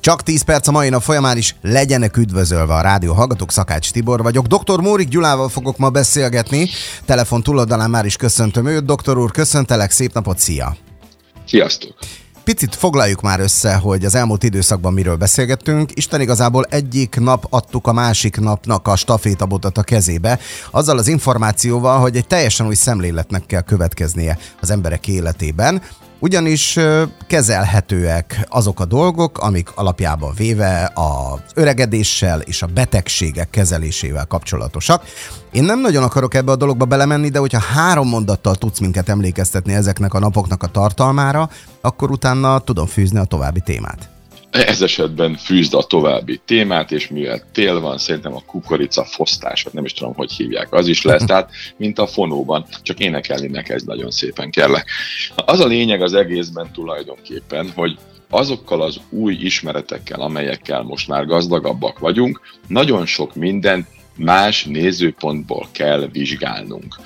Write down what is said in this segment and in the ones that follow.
Csak 10 perc a mai nap folyamán is legyenek üdvözölve a rádió hallgatók, Szakács Tibor vagyok. Dr. Mórik Gyulával fogok ma beszélgetni. Telefon túloldalán már is köszöntöm őt. Doktor úr, köszöntelek, szép napot, szia! Sziasztok! Picit foglaljuk már össze, hogy az elmúlt időszakban miről beszélgettünk. Isten igazából egyik nap adtuk a másik napnak a stafétabotot a kezébe, azzal az információval, hogy egy teljesen új szemléletnek kell következnie az emberek életében ugyanis kezelhetőek azok a dolgok, amik alapjában véve az öregedéssel és a betegségek kezelésével kapcsolatosak. Én nem nagyon akarok ebbe a dologba belemenni, de hogyha három mondattal tudsz minket emlékeztetni ezeknek a napoknak a tartalmára, akkor utána tudom fűzni a további témát. Ez esetben fűzd a további témát, és mivel tél van, szerintem a kukorica fosztás, vagy nem is tudom, hogy hívják, az is lesz, tehát mint a fonóban, csak énekelni neked nagyon szépen kell. Az a lényeg az egészben tulajdonképpen, hogy azokkal az új ismeretekkel, amelyekkel most már gazdagabbak vagyunk, nagyon sok mindent más nézőpontból kell vizsgálnunk.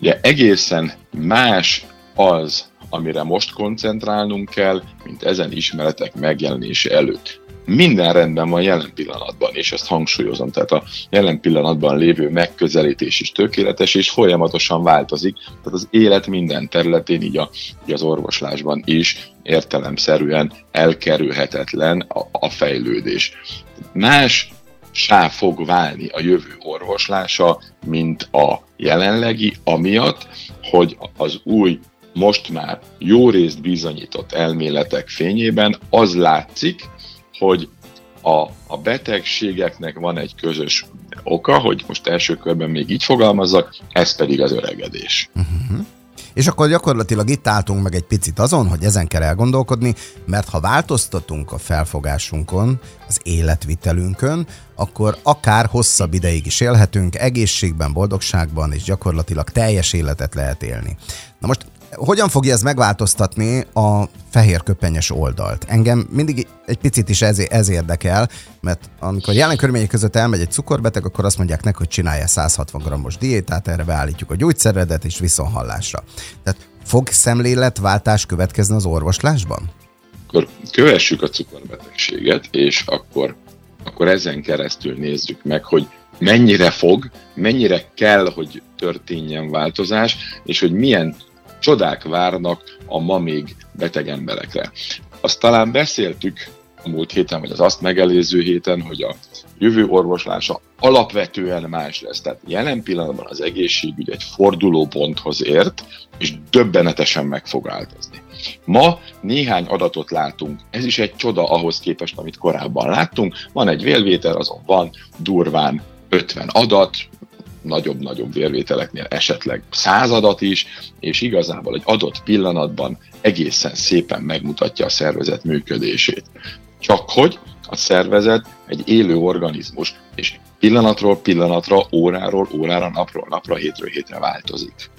Ugye egészen más az, amire most koncentrálnunk kell, mint ezen ismeretek megjelenése előtt. Minden rendben van jelen pillanatban, és ezt hangsúlyozom, tehát a jelen pillanatban lévő megközelítés is tökéletes, és folyamatosan változik, tehát az élet minden területén, így, a, így az orvoslásban is értelemszerűen elkerülhetetlen a, a fejlődés. Más sá fog válni a jövő orvoslása, mint a jelenlegi, amiatt, hogy az új most már jó részt bizonyított elméletek fényében az látszik, hogy a, a betegségeknek van egy közös oka, hogy most első körben még így fogalmazzak, ez pedig az öregedés. Uh-huh. És akkor gyakorlatilag itt álltunk meg egy picit azon, hogy ezen kell elgondolkodni, mert ha változtatunk a felfogásunkon, az életvitelünkön, akkor akár hosszabb ideig is élhetünk, egészségben, boldogságban, és gyakorlatilag teljes életet lehet élni. Na most hogyan fogja ez megváltoztatni a fehér köpenyes oldalt? Engem mindig egy picit is ez, ez érdekel, mert amikor jelen körülmények között elmegy egy cukorbeteg, akkor azt mondják neki, hogy csinálja 160 g-os diétát, erre beállítjuk a gyógyszeredet és viszonhallásra. Tehát fog szemléletváltás következni az orvoslásban? Akkor kövessük a cukorbetegséget, és akkor, akkor ezen keresztül nézzük meg, hogy mennyire fog, mennyire kell, hogy történjen változás, és hogy milyen csodák várnak a ma még beteg emberekre. Azt talán beszéltük a múlt héten, vagy az azt megelőző héten, hogy a jövő orvoslása alapvetően más lesz. Tehát jelen pillanatban az egészségügy egy fordulóponthoz ért, és döbbenetesen meg fog változni. Ma néhány adatot látunk, ez is egy csoda ahhoz képest, amit korábban láttunk. Van egy vélvétel, azon van durván 50 adat, nagyobb-nagyobb vérvételeknél esetleg századat is, és igazából egy adott pillanatban egészen szépen megmutatja a szervezet működését. Csak hogy a szervezet egy élő organizmus, és pillanatról pillanatra, óráról órára, napról napra, hétről hétre változik.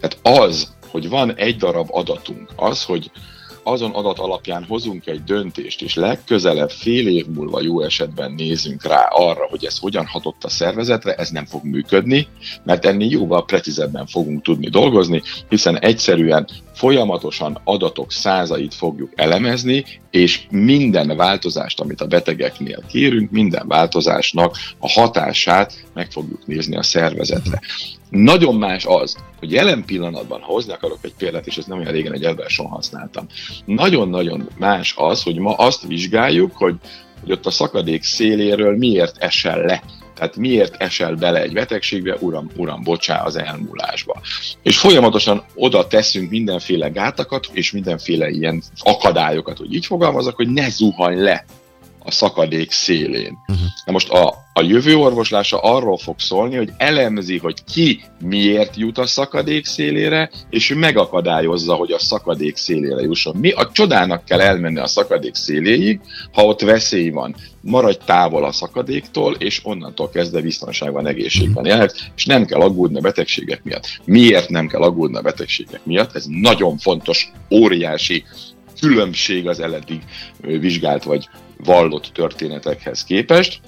Tehát az, hogy van egy darab adatunk, az, hogy azon adat alapján hozunk egy döntést, és legközelebb fél év múlva jó esetben nézünk rá arra, hogy ez hogyan hatott a szervezetre, ez nem fog működni, mert ennél jóval precízebben fogunk tudni dolgozni, hiszen egyszerűen folyamatosan adatok százait fogjuk elemezni, és minden változást, amit a betegeknél kérünk, minden változásnak a hatását meg fogjuk nézni a szervezetre. Nagyon más az, hogy jelen pillanatban, ha hozni akarok egy példát, és ezt nem olyan régen egy elverson használtam, nagyon-nagyon más az, hogy ma azt vizsgáljuk, hogy, hogy ott a szakadék széléről miért esel le tehát miért esel bele egy betegségbe, uram, uram, bocsá, az elmúlásba. És folyamatosan oda teszünk mindenféle gátakat, és mindenféle ilyen akadályokat, hogy így fogalmazok, hogy ne zuhany le a szakadék szélén. Uh-huh. Na most a, a jövő orvoslása arról fog szólni, hogy elemzi, hogy ki miért jut a szakadék szélére, és megakadályozza, hogy a szakadék szélére jusson. Mi a csodának kell elmenni a szakadék széléig, ha ott veszély van. Maradj távol a szakadéktól, és onnantól kezdve biztonságban, egészségben mhm. élhet, és nem kell aggódni a betegségek miatt. Miért nem kell aggódni a betegségek miatt? Ez nagyon fontos, óriási különbség az eleddig vizsgált vagy vallott történetekhez képest.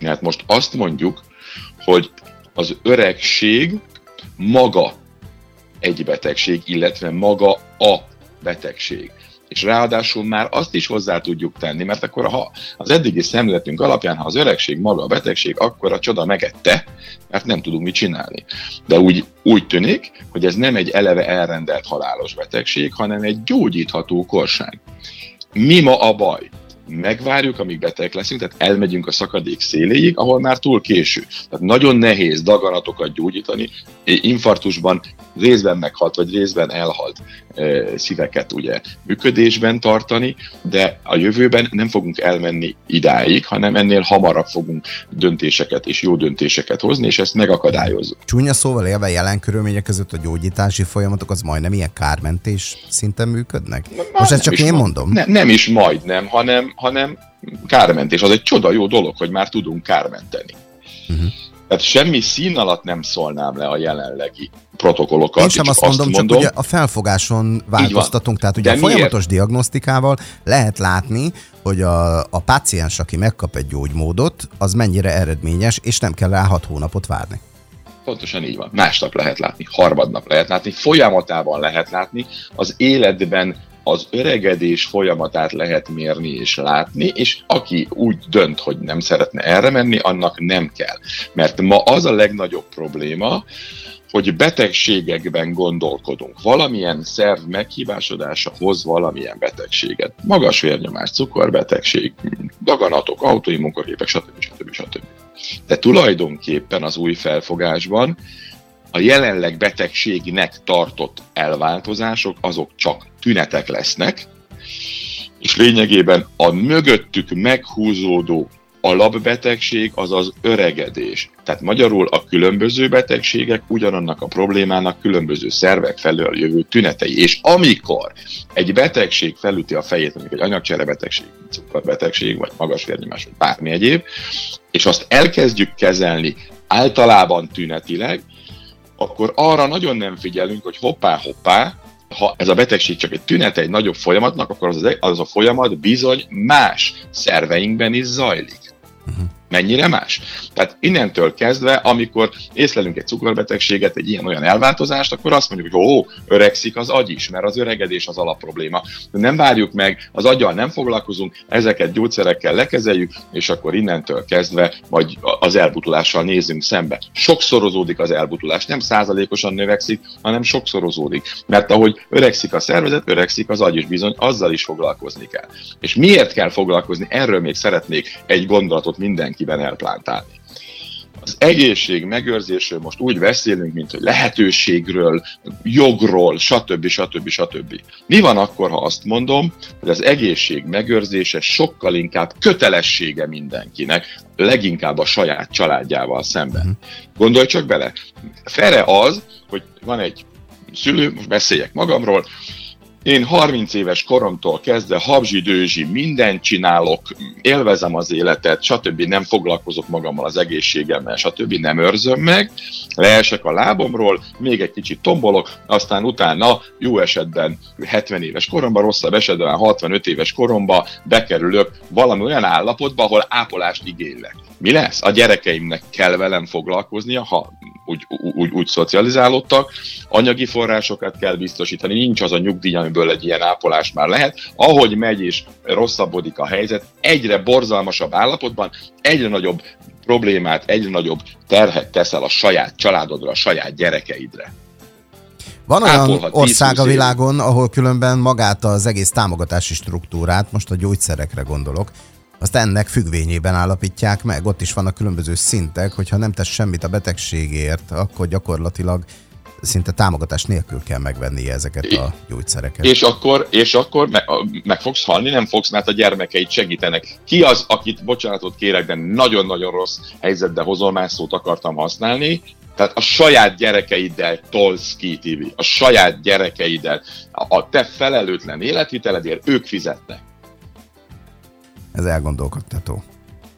Mert most azt mondjuk, hogy az öregség maga egy betegség, illetve maga a betegség. és ráadásul már azt is hozzá tudjuk tenni, mert akkor ha az eddigi szemletünk alapján, ha az öregség maga a betegség, akkor a csoda megette, mert nem tudunk mit csinálni. De úgy, úgy tűnik, hogy ez nem egy eleve elrendelt halálos betegség, hanem egy gyógyítható korság. Mi ma a baj? Megvárjuk, amíg beteg leszünk, tehát elmegyünk a szakadék széléig, ahol már túl késő. Tehát nagyon nehéz daganatokat gyógyítani, infarktusban részben meghalt, vagy részben elhalt szíveket ugye működésben tartani, de a jövőben nem fogunk elmenni idáig, hanem ennél hamarabb fogunk döntéseket és jó döntéseket hozni, és ezt megakadályozzuk. Csúnya szóval élve jelen körülmények között a gyógyítási folyamatok az majdnem ilyen kármentés szinten működnek? Na, Most ezt csak én mondom. Ne, nem is majdnem, hanem, hanem kármentés. Az egy csoda jó dolog, hogy már tudunk kármenteni. Uh-huh. Tehát semmi szín alatt nem szólnám le a jelenlegi protokollokat. Én sem azt mondom, azt mondom, csak ugye a felfogáson változtatunk, tehát ugye De a folyamatos miért? diagnosztikával lehet látni, hogy a, a páciens, aki megkap egy gyógymódot, az mennyire eredményes, és nem kell rá hat hónapot várni. Pontosan így van. Másnap lehet látni, harmadnap lehet látni, folyamatában lehet látni, az életben az öregedés folyamatát lehet mérni és látni, és aki úgy dönt, hogy nem szeretne erre menni, annak nem kell. Mert ma az a legnagyobb probléma, hogy betegségekben gondolkodunk. Valamilyen szerv meghibásodása hoz valamilyen betegséget. Magas vérnyomás, cukorbetegség, daganatok, autoimmunkorépek, stb. stb. stb. De tulajdonképpen az új felfogásban a jelenleg betegségnek tartott elváltozások azok csak tünetek lesznek, és lényegében a mögöttük meghúzódó alapbetegség az az öregedés. Tehát magyarul a különböző betegségek ugyanannak a problémának különböző szervek felől jövő tünetei. És amikor egy betegség felüti a fejét, mondjuk egy anyagcserebetegség, cukorbetegség, vagy magas vérnyomás, vagy bármi egyéb, és azt elkezdjük kezelni általában tünetileg, akkor arra nagyon nem figyelünk, hogy hoppá-hoppá, ha ez a betegség csak egy tünete egy nagyobb folyamatnak, akkor az, az a folyamat bizony más szerveinkben is zajlik. Uh-huh. Mennyire más? Tehát innentől kezdve, amikor észlelünk egy cukorbetegséget, egy ilyen-olyan elváltozást, akkor azt mondjuk, hogy ó, öregszik az agy is, mert az öregedés az alapprobléma. Nem várjuk meg, az agyal nem foglalkozunk, ezeket gyógyszerekkel lekezeljük, és akkor innentől kezdve majd az elbutulással nézzünk szembe. Sokszorozódik az elbutulás, nem százalékosan növekszik, hanem sokszorozódik. Mert ahogy öregszik a szervezet, öregszik az agy is bizony, azzal is foglalkozni kell. És miért kell foglalkozni? Erről még szeretnék egy gondolatot mindenki mindenkiben elplántálni. Az egészség megőrzésről most úgy beszélünk, mint hogy lehetőségről, jogról, stb. stb. stb. Mi van akkor, ha azt mondom, hogy az egészség megőrzése sokkal inkább kötelessége mindenkinek, leginkább a saját családjával szemben. Mhm. Gondolj csak bele. Fere az, hogy van egy szülő, most beszéljek magamról, én 30 éves koromtól kezdve habzsi-dőzsi, mindent csinálok, élvezem az életet, stb. nem foglalkozok magammal az egészségemmel, stb. nem őrzöm meg, leesek a lábomról, még egy kicsit tombolok, aztán utána jó esetben 70 éves koromban, rosszabb esetben 65 éves koromban bekerülök valami olyan állapotba, ahol ápolást igénylek. Mi lesz? A gyerekeimnek kell velem foglalkoznia, ha úgy, úgy, úgy szocializálódtak, anyagi forrásokat kell biztosítani, nincs az a nyugdíj, amiből egy ilyen ápolás már lehet. Ahogy megy és rosszabbodik a helyzet, egyre borzalmasabb állapotban, egyre nagyobb problémát, egyre nagyobb terhet teszel a saját családodra, a saját gyerekeidre. Van olyan ország a világon, ahol különben magát az egész támogatási struktúrát, most a gyógyszerekre gondolok, azt ennek függvényében állapítják meg. Ott is vannak különböző szintek, hogyha nem tesz semmit a betegségért, akkor gyakorlatilag szinte támogatás nélkül kell megvenni ezeket a gyógyszereket. És akkor, és akkor meg, meg fogsz halni, nem fogsz, mert a gyermekeid segítenek. Ki az, akit, bocsánatot kérek, de nagyon-nagyon rossz helyzetbe hozol, más szót akartam használni, tehát a saját gyerekeiddel tolsz ki, Tibi. A saját gyerekeiddel. A te felelőtlen életviteledért ők fizetnek. Ez elgondolkodtató.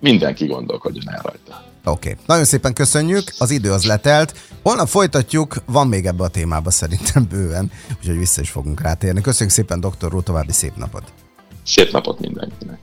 Mindenki gondolkodjon el rajta. Oké, okay. nagyon szépen köszönjük, az idő az letelt. Holnap folytatjuk, van még ebbe a témába szerintem bőven, úgyhogy vissza is fogunk rátérni. Köszönjük szépen, doktor úr, további szép napot! Szép napot mindenkinek!